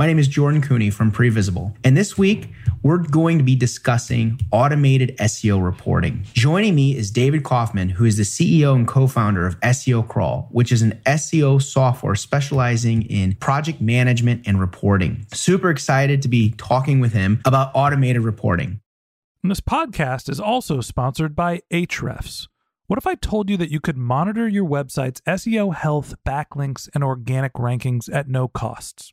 My name is Jordan Koene from Previsible. And this week, we're going to be discussing automated SEO reporting. Joining me is David Kaufmann, who is the CEO and co founder of SEO Crawl, which is an SEO software specializing in project management and reporting. Super excited to be talking with him about automated reporting. And this podcast is also sponsored by Ahrefs. What if I told you that you could monitor your website's SEO health, backlinks, and organic rankings at no costs?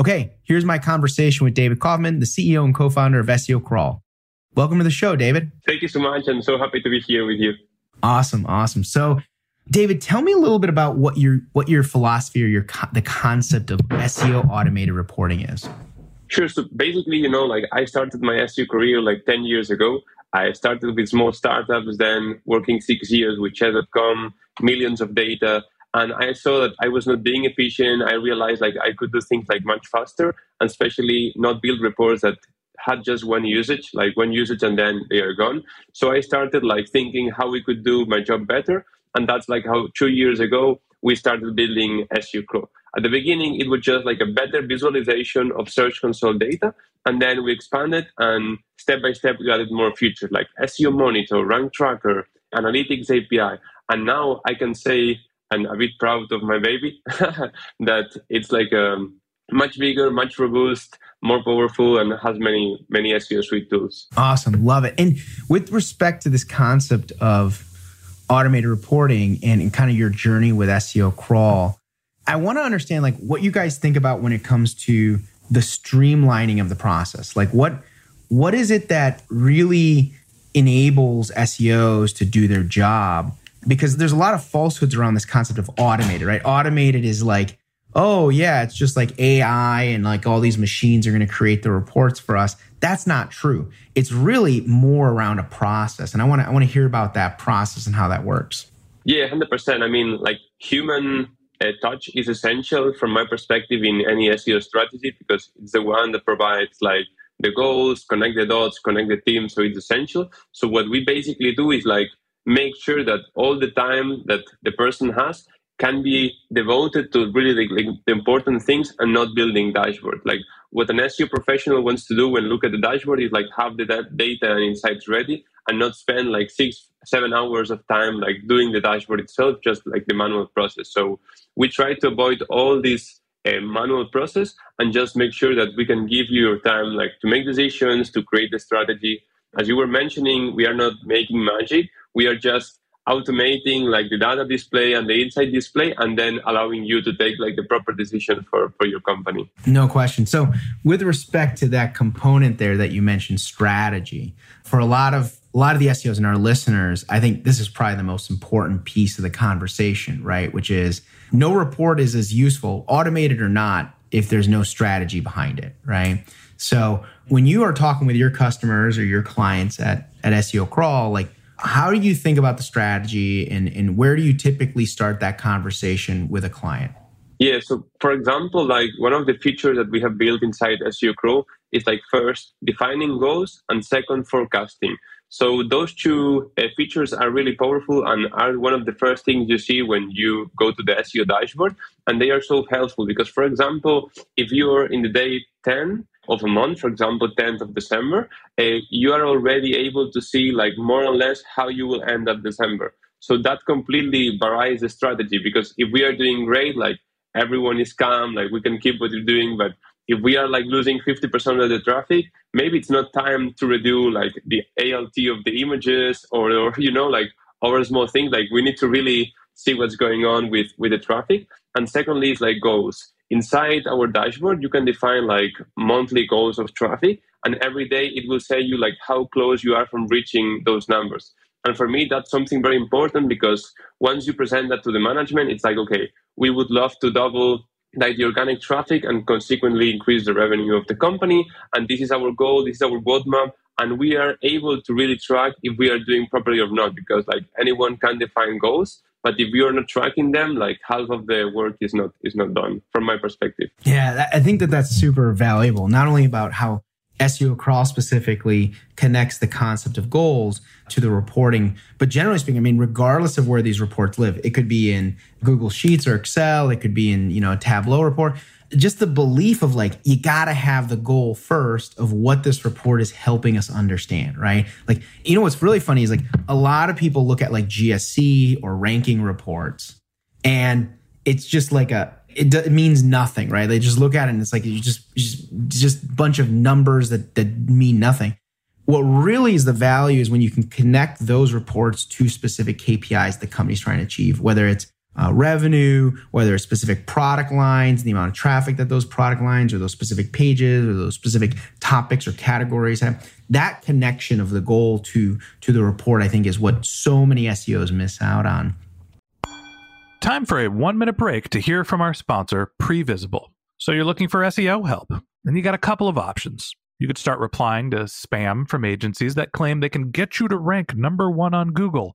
Okay, here's my conversation with David Kaufmann, the CEO and co founder of SEO Crawl. Welcome to the show, David. Thank you so much. I'm so happy to be here with you. Awesome, awesome. So, David, tell me a little bit about what your what your philosophy or your the concept of SEO automated reporting is. Sure. So basically, you know, like I started my SEO career like 10 years ago. I started with small startups, then working six years with Chess.com, millions of data. And I saw that I was not being efficient. I realized like I could do things like much faster and especially not build reports that had just one usage, like one usage and then they are gone. So I started like thinking how we could do my job better. And that's like how two years ago we started building SEO Crawl. At the beginning, it was just like a better visualization of Search Console data. And then we expanded and step by step we added more features like SEO Monitor, Rank Tracker, Analytics API. And now I can say, and a bit proud of my baby, that it's like um, much bigger, much robust, more powerful, and has many, many SEO suite tools. Awesome, love it. And with respect to this concept of automated reporting and, and kind of your journey with SEO Crawl, I want to understand like what you guys think about when it comes to the streamlining of the process. Like what what is it that really enables SEOs to do their job? Because there's a lot of falsehoods around this concept of automated, right? Automated is like, oh yeah, it's just like AI and like all these machines are going to create the reports for us. That's not true. It's really more around a process. And I want to I want to hear about that process and how that works. Yeah, 100%. I mean, like human uh, touch is essential from my perspective in any SEO strategy because it's the one that provides like the goals, connect the dots, connect the team. So it's essential. So what we basically do is like make sure that all the time that the person has can be devoted to really like, like, the important things and not building dashboard. Like what an SEO professional wants to do when look at the dashboard is like have the data and insights ready and not spend like six, seven hours of time like doing the dashboard itself, just like the manual process. So we try to avoid all this uh, manual process and just make sure that we can give you your time like to make decisions, to create the strategy. As you were mentioning, we are not making magic. We are just automating like the data display and the insight display and then allowing you to take like the proper decision for for your company no question so with respect to that component there that you mentioned strategy for a lot of a lot of the SEOs and our listeners, I think this is probably the most important piece of the conversation, right? Which is no report is as useful, automated or not, if there's no strategy behind it, right? So when you are talking with your customers or your clients at, at SEO Crawl, like how do you think about the strategy and, and where do you typically start that conversation with a client? Yeah, so for example, like one of the features that we have built inside SEO Crawl is like first defining goals and second forecasting. So those two uh, features are really powerful and are one of the first things you see when you go to the SEO dashboard. And they are so helpful because, for example, if you're in the day 10 of a month, for example, 10th of December, uh, you are already able to see like more or less how you will end up December. So that completely varies the strategy because if we are doing great, like everyone is calm, like we can keep what you're doing, but if we are like losing 50% of the traffic, maybe it's not time to redo like the ALT of the images or, or you know, like other small things. Like we need to really see what's going on with, with the traffic. And secondly, is like goals inside our dashboard you can define like monthly goals of traffic and every day it will say you like how close you are from reaching those numbers. And for me that's something very important because once you present that to the management it's like okay we would love to double like the organic traffic and consequently increase the revenue of the company and this is our goal this is our roadmap and we are able to really track if we are doing properly or not because like anyone can define goals but if you're not tracking them like half of the work is not is not done from my perspective yeah i think that that's super valuable not only about how SEO crawl specifically connects the concept of goals to the reporting. But generally speaking, I mean, regardless of where these reports live, it could be in Google Sheets or Excel, it could be in, you know, a Tableau report just the belief of like you got to have the goal first of what this report is helping us understand right? Like you know what's really funny is like a lot of people look at like gsc or ranking reports and it's just like a it, it means nothing right? They just look at it and it's like you just just just bunch of numbers that that mean nothing. What really is the value is when you can connect those reports to specific kpis the company's trying to achieve whether it's uh, revenue, whether it's specific product lines, the amount of traffic that those product lines or those specific pages or those specific topics or categories have. That connection of the goal to to the report, I think, is what so many SEOs miss out on. Time for a one minute break to hear from our sponsor, Previsible. So you're looking for SEO help, and you got a couple of options. You could start replying to spam from agencies that claim they can get you to rank number one on Google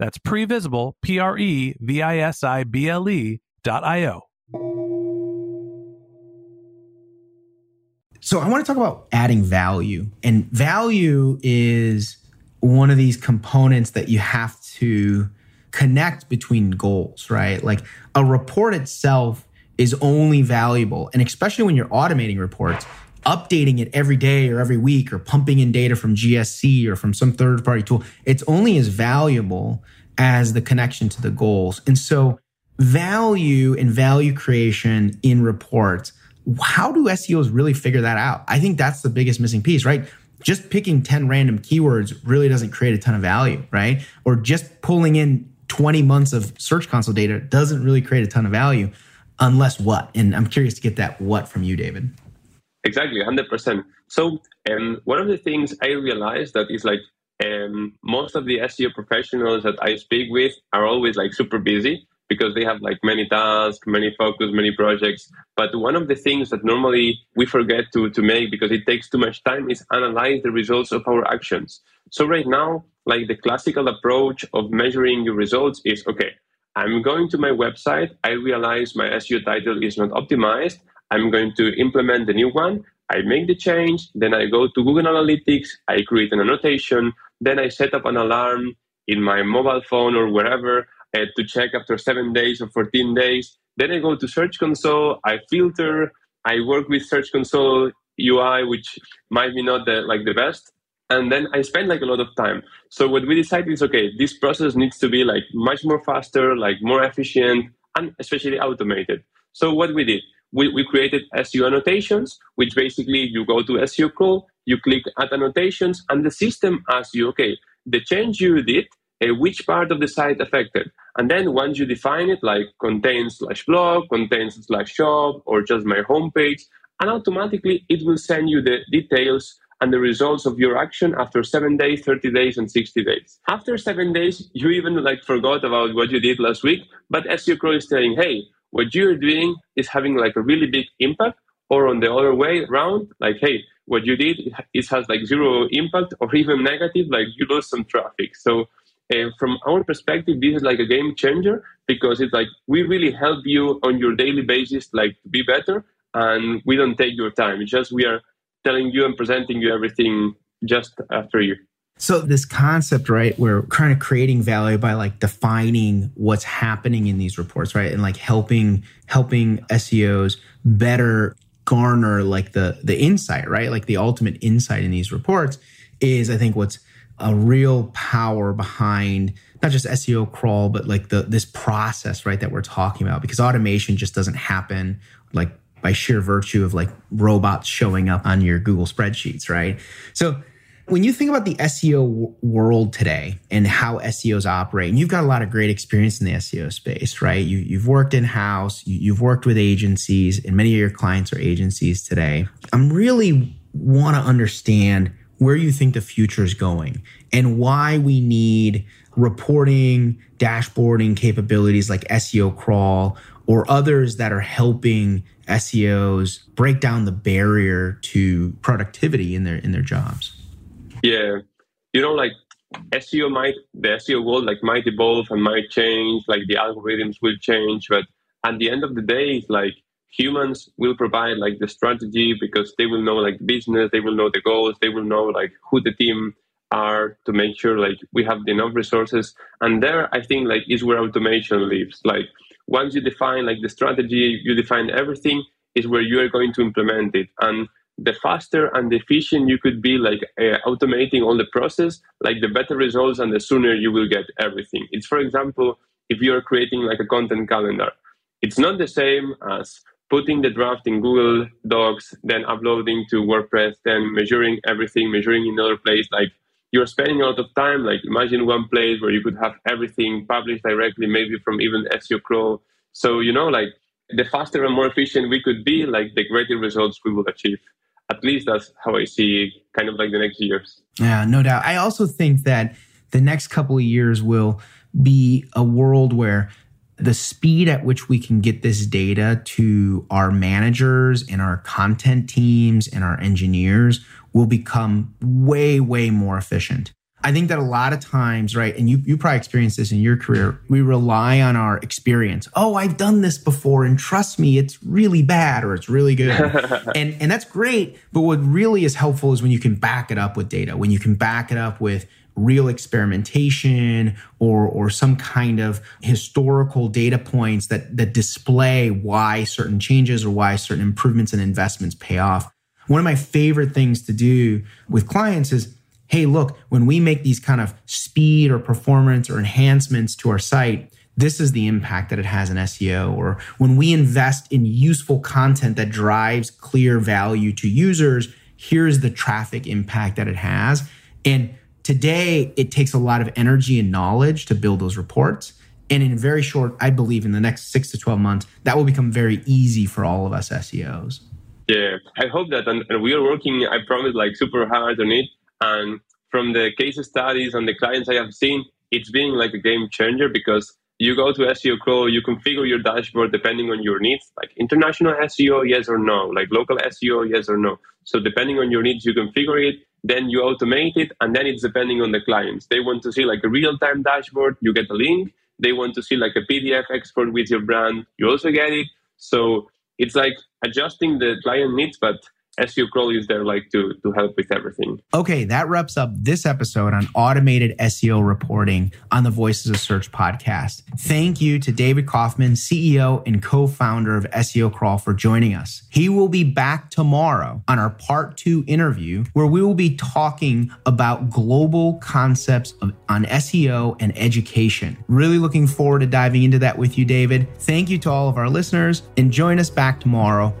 that's previsible, P R E V I S I B L E dot I O. So I want to talk about adding value. And value is one of these components that you have to connect between goals, right? Like a report itself is only valuable. And especially when you're automating reports, updating it every day or every week or pumping in data from GSC or from some third party tool, it's only as valuable as the connection to the goals. And so value and value creation in reports, how do SEOs really figure that out? I think that's the biggest missing piece, right? Just picking 10 random keywords really doesn't create a ton of value, right? Or just pulling in 20 months of search console data doesn't really create a ton of value unless what? And I'm curious to get that what from you, David. Exactly, 100%. So, um, one of the things I realized that is like um, most of the SEO professionals that I speak with are always like super busy because they have like many tasks, many focus, many projects. But one of the things that normally we forget to, to make because it takes too much time is analyze the results of our actions. So right now, like the classical approach of measuring your results is okay, I'm going to my website. I realize my SEO title is not optimized. I'm going to implement the new one. I make the change. Then I go to Google Analytics. I create an annotation. Then I set up an alarm in my mobile phone or wherever uh, to check after seven days or 14 days. Then I go to Search Console. I filter. I work with Search Console UI, which might be not the, like the best. And then I spend like a lot of time. So what we decided is okay, this process needs to be like much more faster, like more efficient, and especially automated. So what we did, we, we created SEO annotations, which basically you go to SEO crawl, you click add annotations, and the system asks you, okay, the change you did, uh, which part of the site affected? And then once you define it, like contains slash blog, contains slash shop, or just my homepage, and automatically it will send you the details and the results of your action after seven days, 30 days, and 60 days. After seven days, you even like forgot about what you did last week, but SEO Crawl is saying, hey, what you're doing is having like a really big impact, or on the other way around, like, hey, what you did, it has like zero impact or even negative, like you lose some traffic. So uh, from our perspective, this is like a game changer because it's like we really help you on your daily basis, like to be better, and we don't take your time. It's just we are telling you and presenting you everything just after you. So this concept, right, we're kind of creating value by like defining what's happening in these reports, right? And like helping helping SEOs better garner like the the insight, right? Like the ultimate insight in these reports is I think what's a real power behind not just SEO crawl, but like the this process, right, that we're talking about. Because automation just doesn't happen like by sheer virtue of like robots showing up on your Google spreadsheets, right? So when you think about the SEO world today and how SEOs operate, and you've got a lot of great experience in the SEO space, right? You, have worked in house, you, have worked with agencies, and many of your clients are agencies today. I'm really want to understand where you think the future is going and why we need reporting, dashboarding capabilities like SEO crawl or others that are helping SEOs break down the barrier to productivity in their in their jobs. Yeah. You know, like SEO might the SEO world like might evolve and might change, like the algorithms will change, but at the end of the day, like humans will provide like the strategy because they will know like the business they will know the goals they will know like who the team are to make sure like we have enough resources. And there i think like is where automation lives. Like once you define like the strategy you define everything is where you are going to implement it. And the faster and the efficient you could be like uh, automating all the process like the better results and the sooner you will get everything it's for example if you're creating like a content calendar it's not the same as putting the draft in Google Docs, then uploading to WordPress, then measuring everything, measuring in another place. Like you're spending a lot of time. Like imagine one place where you could have everything published directly, maybe from even SEO Crawl. So you know, like the faster and more efficient we could be, like the greater results we will achieve. At least that's how I see kind of like the next years. Yeah, no doubt. I also think that the next couple of years will be a world where the speed at which we can get this data to our managers and our content teams and our engineers will become way, way more efficient. I think that a lot of times, right, and you, you probably experienced this in your career, we rely on our experience. Oh, I've done this before, and trust me, it's really bad or it's really good. and, and that's great. But what really is helpful is when you can back it up with data, when you can back it up with real experimentation or or some kind of historical data points that that display why certain changes or why certain improvements and investments pay off. One of my favorite things to do with clients is hey, look, when we make these kind of speed or performance or enhancements to our site, this is the impact that it has in SEO. Or when we invest in useful content that drives clear value to users, here's the traffic impact that it has. And today, it takes a lot of energy and knowledge to build those reports. And in very short, I believe in the next six to 12 months, that will become very easy for all of us SEOs. Yeah, I hope that. And, we are working, I promise, like super hard on it. And from the case studies and the clients I have seen, it's being like a game changer because you go to SEO Crawl, you configure your dashboard depending on your needs, like international SEO, yes or no, like local SEO, yes or no. So depending on your needs, you configure it, then you automate it, and then it's depending on the clients. They want to see like a real-time dashboard, you get a link. They want to see like a PDF export with your brand, you also get it. So it's like adjusting the client needs, but SEO Crawl is there like to to help with everything. Okay, that wraps up this episode on automated SEO reporting on the Voices of Search podcast. Thank you to David Kaufmann, CEO and co-founder of SEO Crawl for joining us. He will be back tomorrow on our part 2 interview where we will be talking about global concepts of, on SEO and education. Really looking forward to diving into that with you David. Thank you to all of our listeners and join us back tomorrow